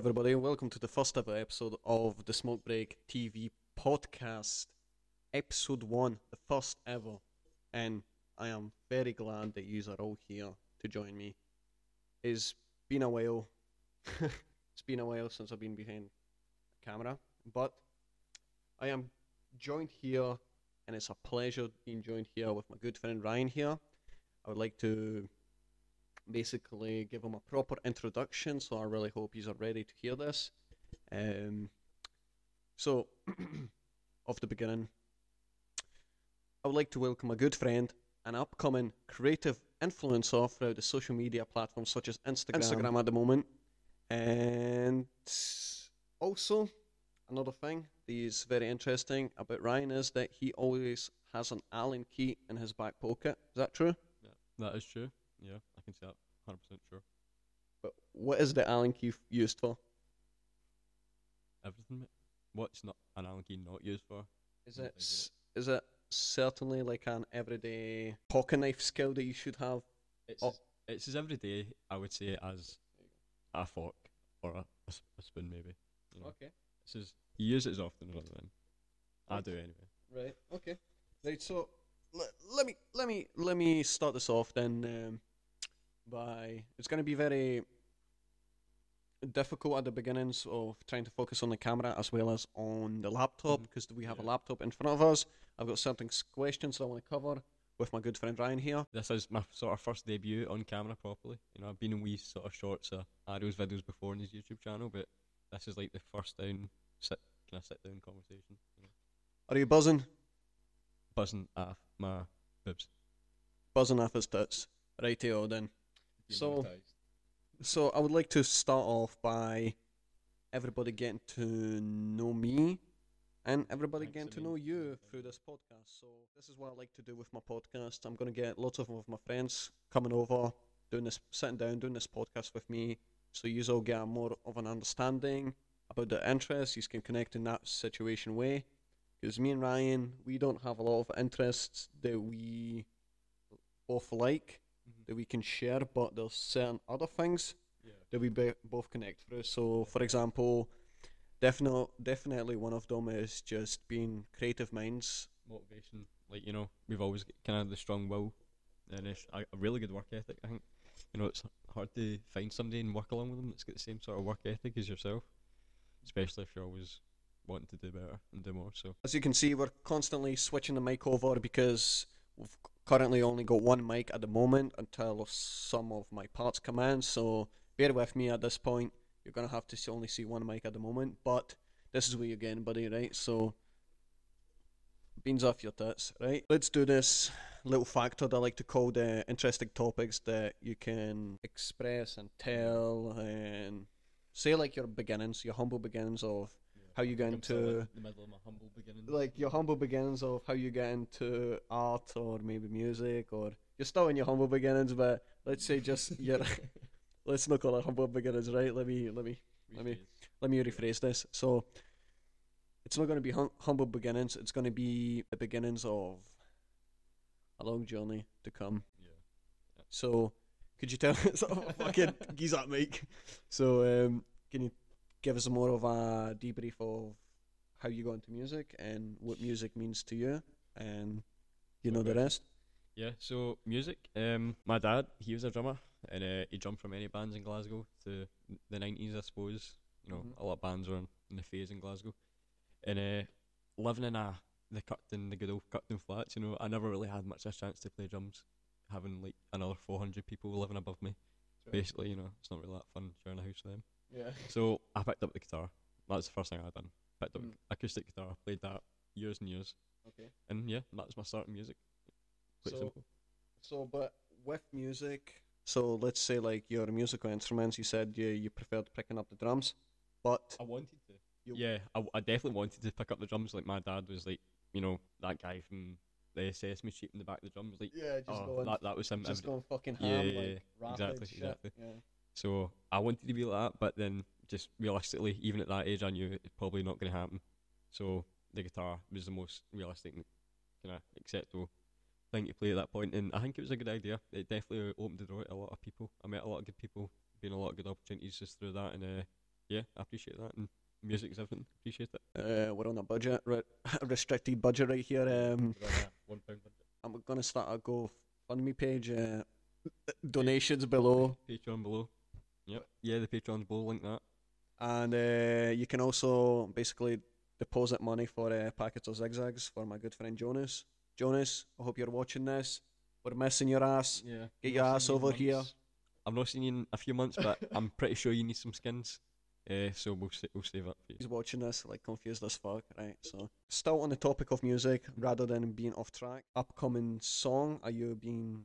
everybody, and welcome to the first ever episode of the Smoke Break TV podcast, episode one, the first ever. And I am very glad that you are all here to join me. It's been a while. it's been a while since I've been behind the camera, but I am joined here, and it's a pleasure being joined here with my good friend Ryan here. I would like to basically give him a proper introduction. So I really hope he's ready to hear this. Um, so, off the beginning, I would like to welcome a good friend, an upcoming creative influencer throughout the social media platforms such as Instagram, Instagram at the moment, and also another thing that is very interesting about Ryan is that he always has an Allen key in his back pocket. Is that true? Yeah, that is true. Yeah, I can see that. Hundred percent sure. But what is the Allen key f- used for? Everything. mate. What's not an Allen key not used for? Is it s- is it certainly like an everyday pocket knife skill that you should have? It's Oh. as, it's as every day. I would say as a fork or a, a s- a spoon maybe. You know, Okay. it's as you use it as often as other than. I do anyway. Right. Okay. Right. So let, let me let me let me start this off then. Um, by it's going to be very difficult at the beginnings of trying to focus on the camera as well as on the laptop mm-hmm. because we have a laptop in front of us. I've got certain questions that I want to cover with my good friend Ryan here. This is my sort of first debut on camera properly. You know, I've been in wee sort of shorts of Ario's videos before on his YouTube channel, but this is like the first down sit kind of sit down conversation. You know, Are you buzzing? buzzing off my bibs. Buzzing off his tits. Rightio then. So- So I would like to start off by everybody getting to know me and everybody Thanks, getting to know you through this podcast. So this is what I like to do with my podcast. I'm going to get lots of of my friends coming over, doing this, sitting down, doing this podcast with me. So you all get more of an understanding about the interests. You can connect in that situation way. Because me and Ryan, we don't have a lot of interests that we both like. That we can share, but there's certain other things Yeah. that we be- both connect through. So, for example, definitely, definitely one of them is just being creative minds. motivation. Like you know, we've always kind of the strong will and it's a, a really good work ethic. I think you know it's hard to find somebody and work along with them that's got the same sort of work ethic as yourself, especially if you're always wanting to do better and do more. So As you can see, we're constantly switching the mic over because we've currently only got one mic at the moment until some of my parts come in. So bear with me at this point. You're gonna have to only see one mic at the moment, but this is where you're getting, buddy. Right? So beans off your tits, right? Let's do this little factor that I like to call the interesting topics that you can express and tell and say like your beginnings, your humble beginnings of how you get into the middle of my humble beginnings. like your humble beginnings of how you get into art or maybe music or you're still in your humble beginnings but let's say just your let's not call it humble beginnings right? Let me let me let me- let me rephrase this. So it's not going to be hum- humble beginnings. It's going to be the beginnings of a long journey to come. Yeah. so could you tell us oh, fucking geese that mic? So um can you give us more of a debrief of how you got into music and what music means to you and you know the rest Yeah, so music. Um, my dad, he was a drummer, and uh, he drummed for many bands in Glasgow to the nineties, I suppose. You know, Mhm. a lot of bands were in, in the phase in Glasgow, and uh, living in a the Cutton, the good old Cutton flats. You know, I never really had much of a chance to play drums, having like another four hundred people living above me. Basically, you know, it's not really that fun sharing a house with them. Yeah So I picked up the guitar. That's the first thing I done. Picked up Mm. acoustic guitar, played that years and years, okay and yeah, that was my start in music. Quite so simple. so but with music so let's say like your musical instruments you said you you preferred picking up the drums but I wanted to. Yeah, I definitely wanted to pick up the drums. Like my dad was like, you know, that guy from the Sesame Street in the back of the drums. Like, yeah just oh, going that that was him. just every- going fucking ham yeah, like yeah, exactly, exactly. yeah So I wanted to be like that, but then just realistically, even at that age, I knew it's probably not going to happen. So the guitar was the most realistic, kind of acceptable thing to play at that point, and I think it was a good idea. It definitely opened the door to a lot of people. I met a lot of good people, been a lot of good opportunities just through that, and uh, yeah, I appreciate that. And music is everything. Appreciate it. Uh, we're on a budget, re- a restricted budget right here. Um, One pound budget. I'm gonna start a GoFundMe page. Uh, donations below, Patreon below. Yep. Yeah, the Patreon's below. Link that. and uh, you can also basically deposit money for uh, packets of zigzags for my good friend Jonas. Jonas, I hope you're watching this. We're missing your ass. Yeah. Get your ass over here. I've not seen you in a few months, but I'm pretty sure you need some skins. Uh, so we'll sa- we'll save up for you. He's watching this, like confused as fuck, right? So, still on the topic of music, rather than being off track. Upcoming song, are you being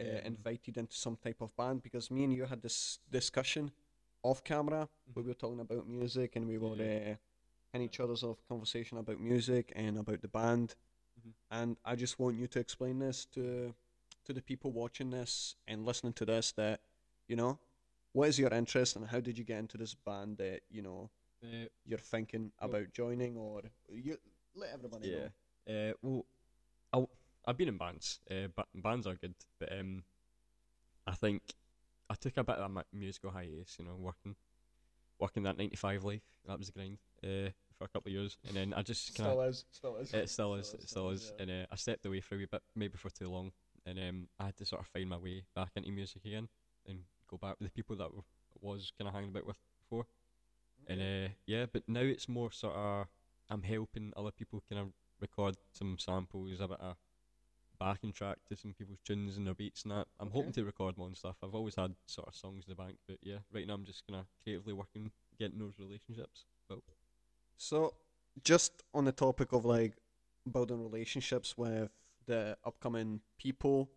uh, Um, invited into some type of band? Because me and you had this discussion off camera. We were talking about music, and we were Yeah. uh, in each other's of conversation about music and about the band. Mhm. And I just want you to explain this to to the people watching this and listening to this. That you know, what is your interest, and how did you get into this band? That you know Uh, you're thinking Well- about joining, or you let everybody yeah. know. Uh, well, I've been in bands. Uh, but bands are good, but um, I think I took a bit of a musical hiatus. You know, working working that ninety five life. That was the grind. Uh, for a couple of years, and then I just kind of is, still is. It still is. It still is. And uh, I stepped away for a wee bit, maybe for too long, and um, I had to sort of find my way back into music again and go back with the people that was kind of hanging about with before. And uh, yeah, but now it's more sort of I'm helping other people kind of record some samples, a bit of backing track to some people's tunes and their beats and that. I'm hoping to record my own stuff. I've always had sort of songs in the bank, but yeah, right now I'm just kind of creatively working, getting those relationships. Well, So, just on the topic of like building relationships with the upcoming people,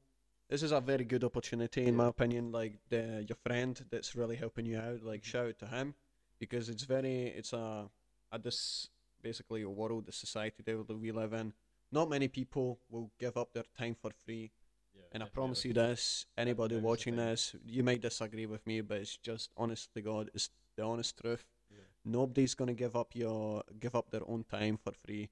this is a very good opportunity, in my opinion. Like the your friend that's really helping you out, like mm-hmm. shout out to him because it's very, it's a, a this basically a world, the society that we live in. Not many people will give up their time for free yeah, And I promise you this, anybody that is the watching this, you might disagree with me, but it's just honest to God, it's the honest truth. Yeah. Nobody's gonna give up your give up their own time for free.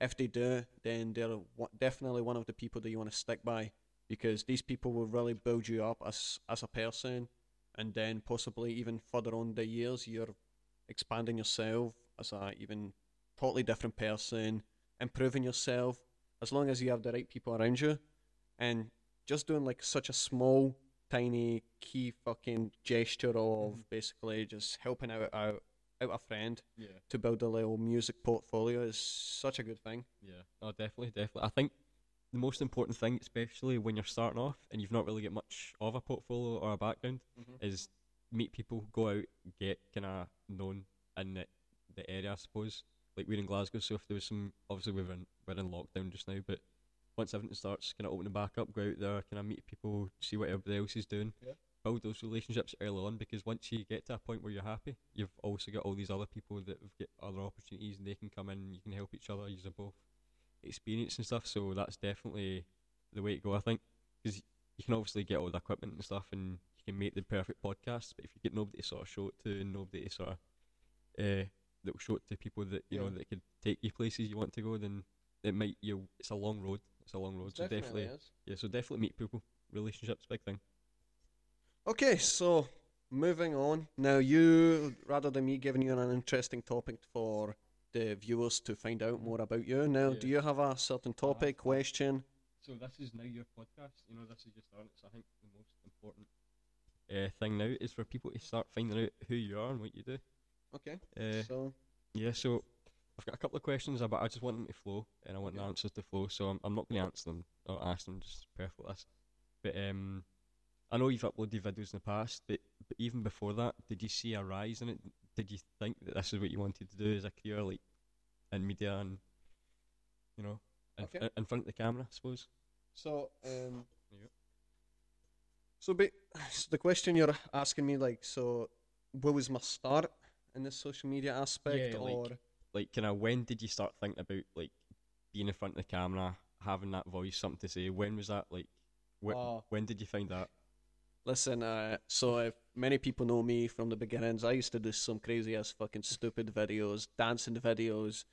If they do, then they're definitely one of the people that you want to stick by, because these people will really build you up as as a person, and then possibly even further on the years, you're expanding yourself as a even totally different person, improving yourself. As long as you have the right people around you, and just doing like such a small, tiny, key fucking gesture of Mhm. basically just helping out out out a friend Yeah. to build a little music portfolio is such a good thing. Yeah, oh, definitely, definitely. I think the most important thing, especially when you're starting off and you've not really got much of a portfolio or a background, is meet people, go out, get kind of known in the, the area, I suppose. Like we're in Glasgow, so if there was some, obviously we're in, we're in lockdown just now, but once everything starts kind of opening back up, go out there, kind of meet people, see what everybody else is doing, Yeah. build those relationships early on because once you get to a point where you're happy, you've also got all these other people that have got other opportunities and they can come in and you can help each other, use both experience and stuff. So that's definitely the way to go, I think, because you can obviously get all the equipment and stuff and you can make the perfect podcast, but if you get nobody to sort of show it to and nobody to sort of uh, that will show it to people that you know that could take you places you want to go, then it might you. It's a long road. It's a long road. so definitely, yeah. So definitely meet people. Relationships, big thing. Okay, so moving on. Now you rather than me giving you an interesting topic for the viewers to find out more about you. Now, do you have a certain topic, uh, question? So this is now your podcast. You know, this is just starting. So I think the most important uh, thing now is for people to start finding out who you are and what you do. Okay. Uh, so yeah. So I've got a couple of questions, but I just want them to flow, and I want the answers to flow. So I'm, I'm not going to answer them or ask them just perfect this. But um, I know you've uploaded videos in the past, but but even before that, did you see a rise in it? Did you think that this is what you wanted to do as a career, like in media and you know, in, Okay. in front of the camera, I suppose? So, um, so, so the question you're asking me, like, so, what was my start in the social media aspect, Yeah, or like kind of when did you start thinking about like being in front of the camera, having that voice, something to say? When was that like? Wh- Oh. when did you find that? listen? Uh, so if many people know me from the beginnings, I used to do some crazy ass fucking stupid videos, dancing videos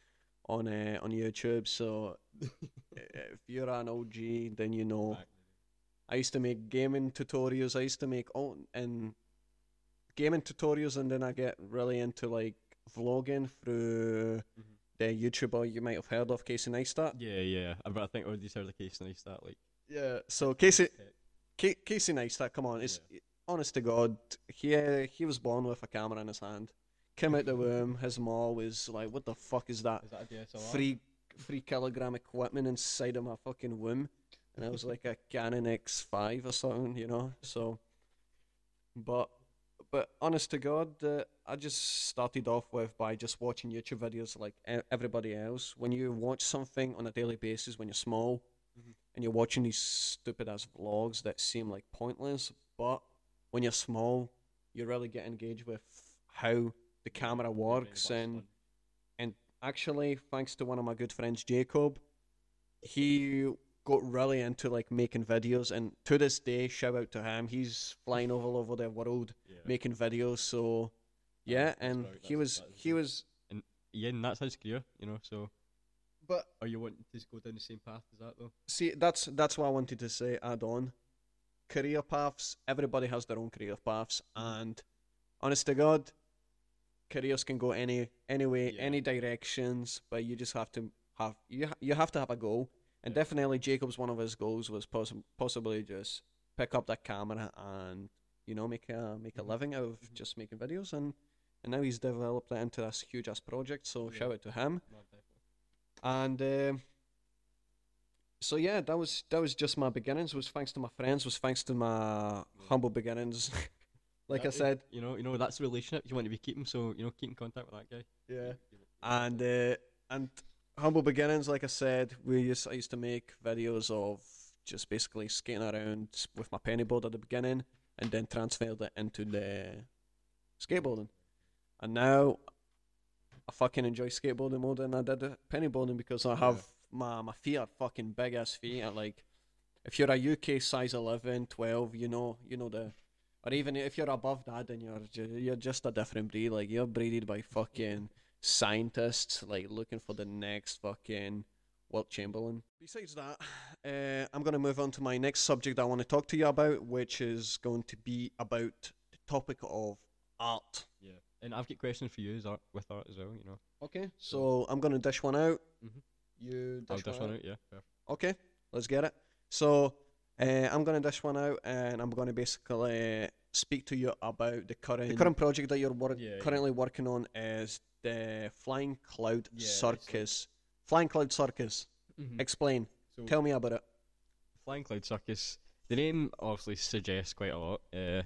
on uh, on YouTube. So if you're an OG, then you know. I used to make gaming tutorials. I used to make all and gaming tutorials, and then I get really into like vlogging through Mhm. the YouTuber you might have heard of, Casey Neistat. Yeah, yeah. I- But I think already heard the Casey Neistat like. Yeah. So Casey. Casey Neistat, come on, it's honest to God, he uh, he was born with a camera in his hand. Came out the womb, his mom was like, "What the fuck is that? Is that? Three three kilogram equipment inside of my fucking womb?" And I was like a Canon X5 or something, you know. So, but but honest to God, uh, I just started off with by just watching YouTube videos like everybody else. When you watch something on a daily basis, when you're small, Mhm. and you're watching these stupid ass vlogs that seem like pointless, but when you're small, you really get engaged with how the camera works and and actually thanks to one of my good friends jacob he got really into like making videos and to this day shout out to him he's flying all over the world yeah. making videos so yeah and right, he was he was and yeah, and that's his career, you know. So, but are you wanting to go down the same path as that though? see that's that's what i wanted to say add on career paths everybody has their own career paths mm-hmm. and honest to god careers can go any any way Yeah. any directions but you just have to have you you have to have a goal and Yeah. definitely jacob's one of his goals was possi- possibly just pick up that camera and you know make a make a Mhm. living out of Mhm. just making videos and and now he's developed that into this huge ass project so Yeah. shout out to him and um so yeah, that was that was just my beginnings. Was thanks to my friends. Was thanks to my humble beginnings. like I said, you know, you know that's the relationship you want to be keeping. So, you know, keep in contact with that guy. yeah. And uh, and humble beginnings. Like I said, we used I used to make videos of just basically skating around with my penny board at the beginning, and then transferred it into the skateboarding. And now I fucking enjoy skateboarding more than I did uh, pennyboarding because I have my my feet are fucking big ass feet. Are like if you're a UK size 11, 12, you know, you know the, or even if you're above that, then you're you're just a different breed. Like you're breeded by fucking scientists, like looking for the next fucking Wilt Chamberlain. Besides that, uh, I'm gonna move on to my next subject I want to talk to you about, which is going to be about the topic of art. Yeah. And I've got questions for you as art, with art as well, you know. Okay, so I'm gonna dish one out. Mhm. You I'll dish just one one out. out, yeah. Perfect. Okay, let's get it. So, uh, I'm gonna dish one out, and I'm gonna basically speak to you about the current the current project that you're work- Yeah, yeah. currently working on is the Flying Cloud Yeah, Circus. Flying Cloud Circus. Explain. So, Tell me about it. Flying Cloud Circus. The name obviously suggests quite a lot. Uh,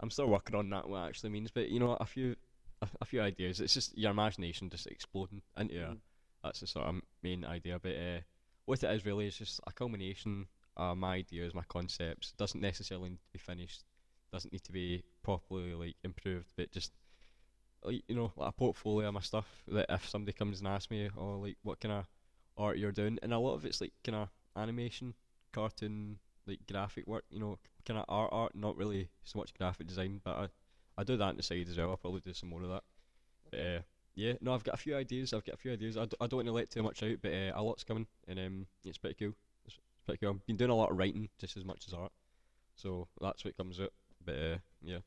I'm still working on that what it actually means, but you know a few a, a few ideas. It's just your imagination just exploding into a, Mhm. that's the sort of main idea. But uh, what it is really is just a culmination of my ideas, my concepts. Doesn't necessarily need to be finished. Doesn't need to be properly like improved, but just like you know like a portfolio of my stuff. That if somebody comes and asks me, oh like what kind of art you're doing, and a lot of it's like kind of animation, cartoon, like graphic work. You know, kind of art, art, not really so much graphic design, but I, I do that on the side as well. I'll probably do some more of that. But uh, yeah, no, I've got a few ideas. I've got a few ideas. I, d- I don't want to let too much out, but uh, a lot's coming, and um, it's pretty cool. It's, it's pretty cool. I've been doing a lot of writing just as much as art, so that's what comes out. But uh, yeah,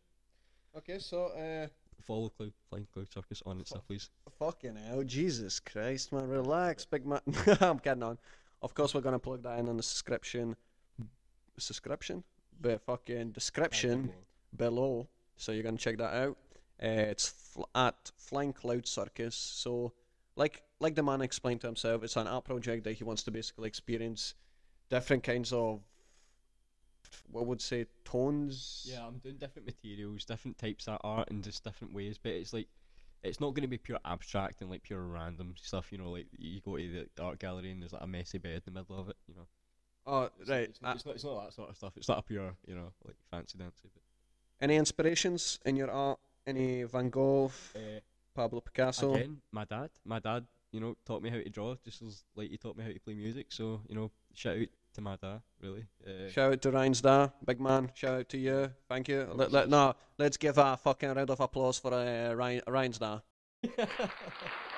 Okay, so uh, follow Cloud Flying Cloud Circus on Insta, please. fucking hell, Jesus Christ, man, relax, big man. I'm kidding on. Of course, we're gonna plug that in on the subscription, subscription, but fucking description. below. So you're gonna check that out. Uh, it's fl- at Flying Cloud Circus. So, like like the man explained to himself, it's an art project that he wants to basically experience different kinds of what would say tones. Yeah, I'm doing different materials, different types of art, in just different ways. But it's like, it's not going to be pure abstract and like pure random stuff. You know, like you go to the, the art gallery and there's like a messy bed in the middle of it. You know, Oh, It's- right. It's, not, Uh, it's not. It's not that sort of stuff. It's not a pure, you know, like fancy dancy. But, any inspirations in your art? Any Van Gogh, uh, Pablo Picasso? again, my dad, my dad, you know, taught me how to draw just as like he taught me how to play music. So you know, shout out to my dad, really. Uh, Shout out to Ryan Star, big man. Shout out to you. Thank you. Let, let, no, let's give a fucking round of applause for uh, Ryan, Ryan Star.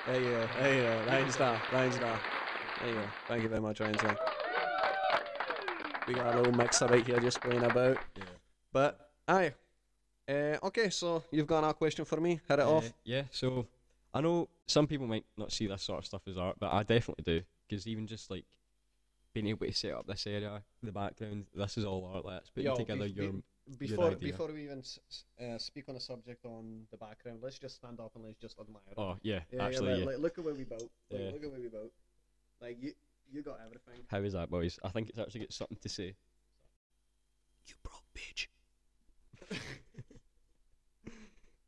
There you go. There you go. Ryan Star. Ryan Star. There you go. Thank you very much, Ryan Star. We got a little mixer right here just playing about. yeah. But, aye. Uh, okay, so you've got another question for me. Hit it off. Uh, yeah, so I know some people might not see this sort of stuff as art, but I definitely do. Because even just like being able to set up this area, the background, this is all art. Let's putting Yo, together be- be- your. Before idea. before we even s- s- uh, speak on the subject on the background, let's just stand up and let's just admire. it. Oh yeah, yeah, actually, yeah, yeah. like, like, look at where we built. Like, Yeah. Look at where we built. Like you, you got everything. How is that, boys? I think it's actually got something to say. You broke bitch.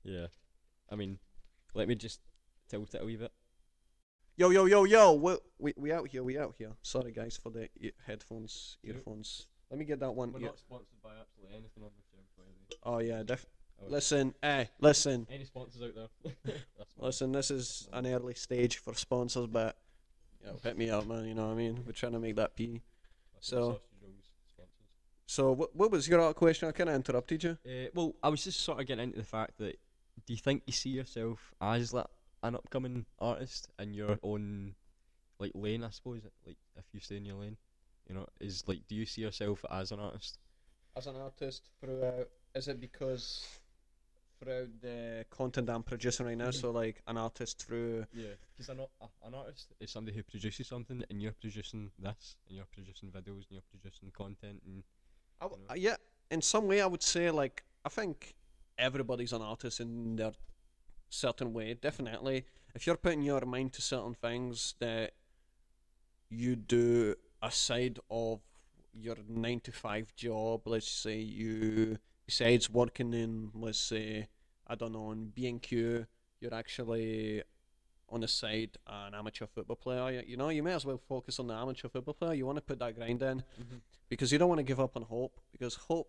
Yeah, I mean, let me just tilt it a wee bit. Yo, yo, yo, yo! We, we we out here. We out here. Sorry guys for the e- headphones, earphones. Let me get that one. We're yeah. sponsored by absolutely anything on the show, by the way. Oh yeah, def- Oh. Listen, eh, listen, Any sponsors out there? That's fine. listen. This is an early stage for sponsors, but you know, hit me up, man. You know what I mean? We're trying to make that P. That's so- what Sausage Rolls sponsors. So what what was your other question? I kind of interrupted you. Uh, well, I was just sort of getting into the fact that do you think you see yourself as like an upcoming artist in your own like lane? I suppose like if you stay in your lane, you know, is like do you see yourself as an artist? As an artist, throughout, is it because throughout the content I'm producing right now? So mm-hmm. like an artist through. Yeah, because an, an artist is somebody who produces something, and you're producing this, and you're producing videos, and you're producing content, and I w- You know? yeah, in some way, I would say like I think everybody's an artist in their certain way. Definitely, if you're putting your mind to certain things that you do aside of your nine to five job, let's say you besides working in, let's say I don't know, in B and Q, you're actually on the side an amateur football player. You- You know, you may as well focus on the amateur football player. You want to put that grind in mm-hmm. because you don't want to give up on hope because hope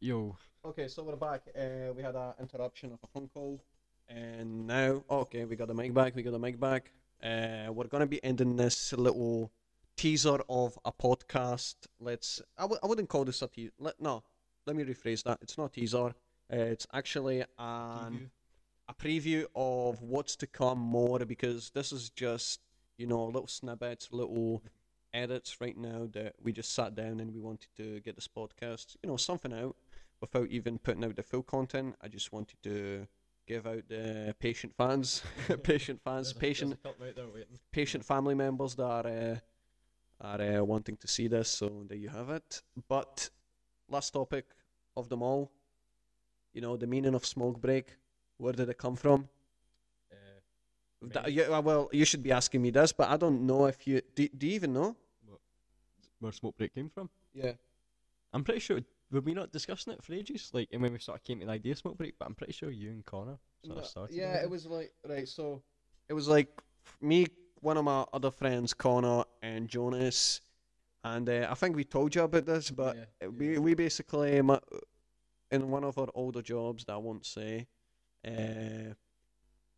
yo, okay so we're back. Uh, we had an interruption of a phone call and now okay we got the mic back we got the mic back. Uh, we're going to be ending this little teaser of a podcast. Let's I w- I wouldn't call this a teaser let, no let me rephrase that. It's not a teaser. Uh, it's actually an a preview of what's to come more because this is just you know little snippets, little edits right now that we just sat down and we wanted to get this podcast, you know, something out without even putting out the full content. I just wanted to give out the patient fans, patient fans, patient patient family members that are uh, are uh, wanting to see this. So there you have it. But last topic of them all, you know, the meaning of smoke break. Where did it come from? Uh, That, yeah, well, you should be asking me this, but I don't know if you do. Do you even know? where smoke break came from? Yeah. I'm pretty sure were we not discussing it for ages? Like, and when we sort of came to the idea of smoke break, but I'm pretty sure you and Connor sort of started. yeah, it was like right. So it was like me, one of my other friends, Connor and Jonas, and uh, I think we told you about this, but Yeah, uh, we we basically ma- in one of our older jobs that I won't say. Uh,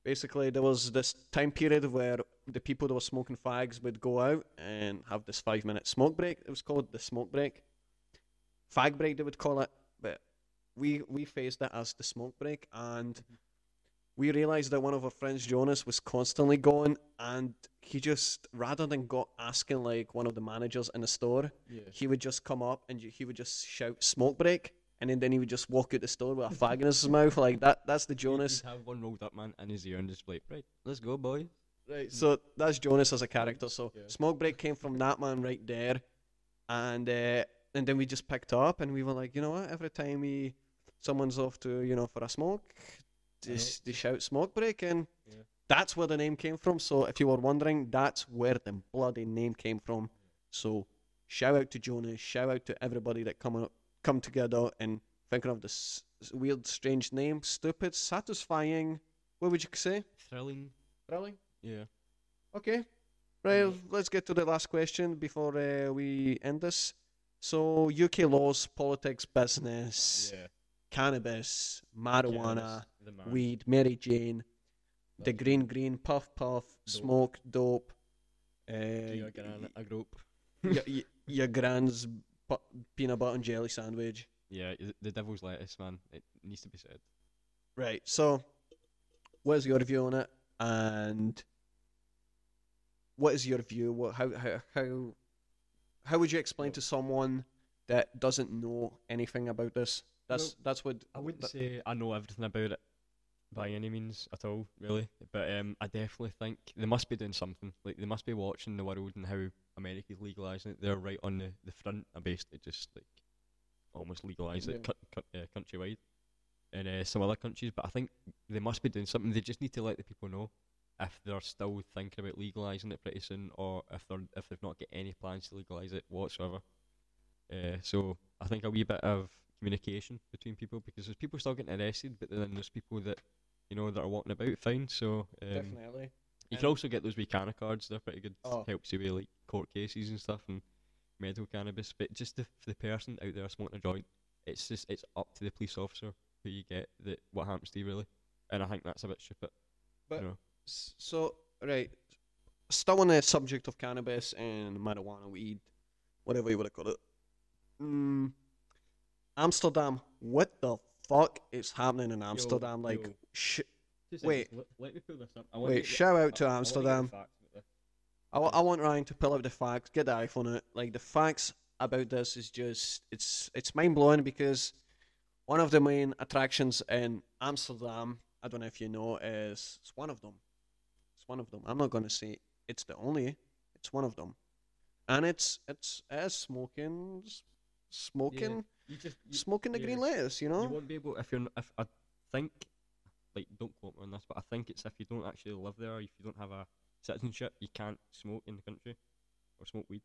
basically, there was this time period where the people that were smoking fags would go out and have this five minute smoke break. It was called the smoke break, fag break they would call it, but we we faced it as the smoke break, and we realized that one of our friends, Jonas, was constantly going, and he just rather than go asking like one of the managers in the store, Yeah. he would just come up and he would just shout smoke break and then, then he would just walk out the store with a fag in his mouth like that that's the Jonas He'd have one rolled up man in his ear and just like, right, let's go, boy. right so that's Jonas as a character so Yeah. smoke break came from that man right there and uh, and then we just picked up and we were like you know what every time we someone's off to you know for a smoke I know. just they shout smoke break and Yeah. that's where the name came from so if you were wondering that's where the bloody name came from so shout out to Jonas shout out to everybody that come up, come together and thinking of this weird strange name stupid satisfying what would you say Thrilling. thrilling Yeah. Okay. Right, let's get to the last question before uh, we end this. So, UK laws, politics, business, Yeah. cannabis, marijuana, Cannabis, weed, Mary Jane, the That's green, green, puff, puff, smoke, dope, uh, Do you get a group? y- y- your gran's peanut butter and jelly sandwich. Yeah, the- the devil's lettuce, man. It needs to be said. Right, so, what is your view on it? And what is your view? What, how, how, how, how would you explain to someone that doesn't know anything about this That's Well, that's what I wouldn't that- say I know everything about it by any means at all, really. But um, I definitely think they must be doing something. Like they must be watching the world and how America's legalizing it. They're right on the, the front and basically just like almost legalize Yeah. it cut, cut, uh, countrywide in uh, some other countries. But I think they must be doing something. They just need to let the people know if they're still thinking about legalizing it pretty soon, or if they're if they've not got any plans to legalize it whatsoever. Uh, so I think a wee bit of communication between people because there's people still getting arrested, but then there's people that you know that are walking about fine. So um, definitely. you And- can also get those wee Cannacards. They're pretty good. Oh. Helps you with like court cases and stuff and medical cannabis. But just the, for the person out there smoking a joint, it's just it's up to the police officer who you get that what happens to you really. And I think that's a bit stupid. But you know. So, right, still on the subject of cannabis and marijuana, weed, whatever you want to call it. Mm, Amsterdam, what the fuck is happening in Amsterdam? like, yo. sh- wait. Let, let me pull this up. I wait, shout out to I, Amsterdam. I, wa- I want Ryan to pull out the facts, get the iPhone on it. Like the facts about this is just it's it's mind blowing because one of the main attractions in Amsterdam, I don't know if you know, is it's one of them. One of them. I'm not gonna say it's the only. It's one of them, and it's it's as smoking, smoking, You just you, smoking the green yeah. lettuce. You know. you won't be able if you're if I think like don't quote me on this, but I think it's if you don't actually live there, if you don't have a citizenship, you can't smoke in the country or smoke weed.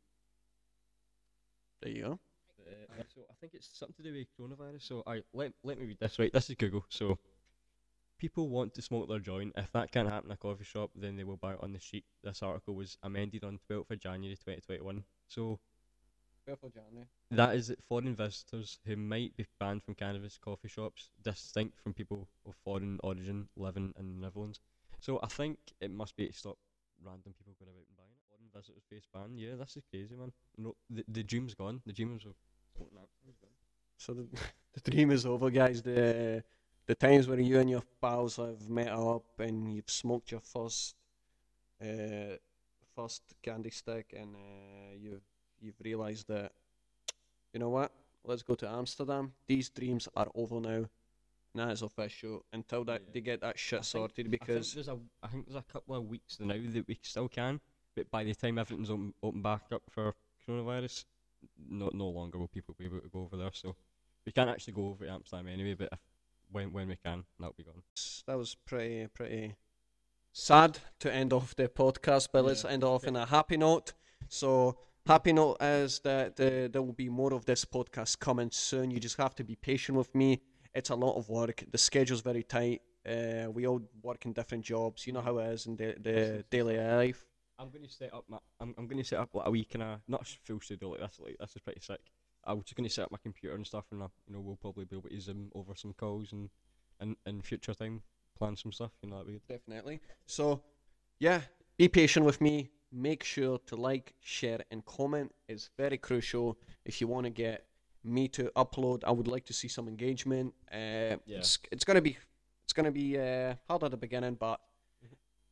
There you go. Uh, so I think it's something to do with coronavirus. So I let let me read this. Right, this is Google. So people want to smoke their joint. If that can't happen in a coffee shop, then they will buy it on the street. This article was amended on 12th of January 2021. So 12th of January. that is that foreign visitors who might be banned from cannabis coffee shops, distinct from people of foreign origin living in the Netherlands. So I think it must be to stop random people going about and buying it. Foreign visitors face ban. Yeah, this is crazy, man. No, the the dream's gone. The dreams of smoking So the, the dream is over, guys. The the times where you and your pals have met up and you've smoked your first uh, first candy stick, and uh, you've you've realised that you know what? Let's go to Amsterdam. These dreams are over now. And that is official until that Yeah. they get that shit I think- sorted I think because there's a I think there's a couple of weeks now that we still can, but by the time everything's open, open back up for coronavirus, no no longer will people be able to go over there. So we can't actually go over to Amsterdam anyway, but if, when when we can, that'll be gone. that was pretty pretty sad to end off the podcast, but let's end off in a happy note. So happy note is that uh, there will be more of this podcast coming soon. You just have to be patient with me. It's a lot of work. The schedule's very tight. Uh, we all work in different jobs. You know how it is in the, the daily life. I'm going to set up my I'm I'm going to set up like a week and of not a full studio like this. Like this is pretty sick. I'm just going to set up my computer and stuff, and uh, you know we'll probably be able to zoom over some calls and and in future time plan some stuff. You know that'd be good. Definitely. So, yeah, be patient with me. Make sure to like, share, and comment. It's very crucial if you want to get me to upload. I would like to see some engagement. Uh, Yeah. It's it's gonna be it's gonna be uh, hard at the beginning, but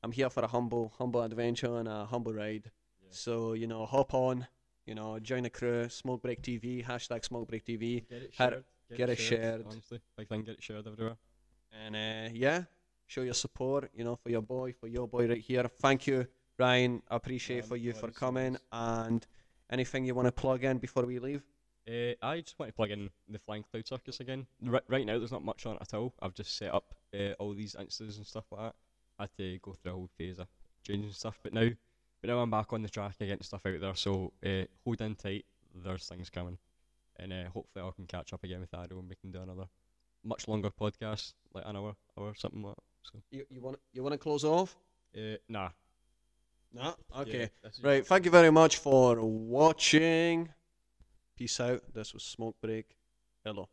I'm here for a humble humble adventure and a humble ride. Yeah. So you know, hop on. You know, join the crew. Smoke Break TV. Hashtag Smoke Break TV. Get it shared. get it shared. Honestly, big thing. Get it shared everywhere. And uh, yeah, show your support, you know, for your boy, for your boy right here. Thank you, Ryan. I appreciate Um, for you for coming. And anything you want to plug in before we leave? Uh, I just want to plug in the Flying Cloud Circus again. Right, right now, there's not much on it at all. I've just set up uh, all these instas and stuff like that. I had to go through a whole phase of changing stuff, but now, but now I'm back on the track and getting stuff out there. So uh, hold in tight. There's things coming, and uh, hopefully I can catch up again with Ado and we can do another much longer podcast, like an hour, hour something like that. So You you want you want to close off? uh, nah. No. Okay. Yeah, Right. Thank you very much for watching. Peace out. This was Smoke Break. Hello.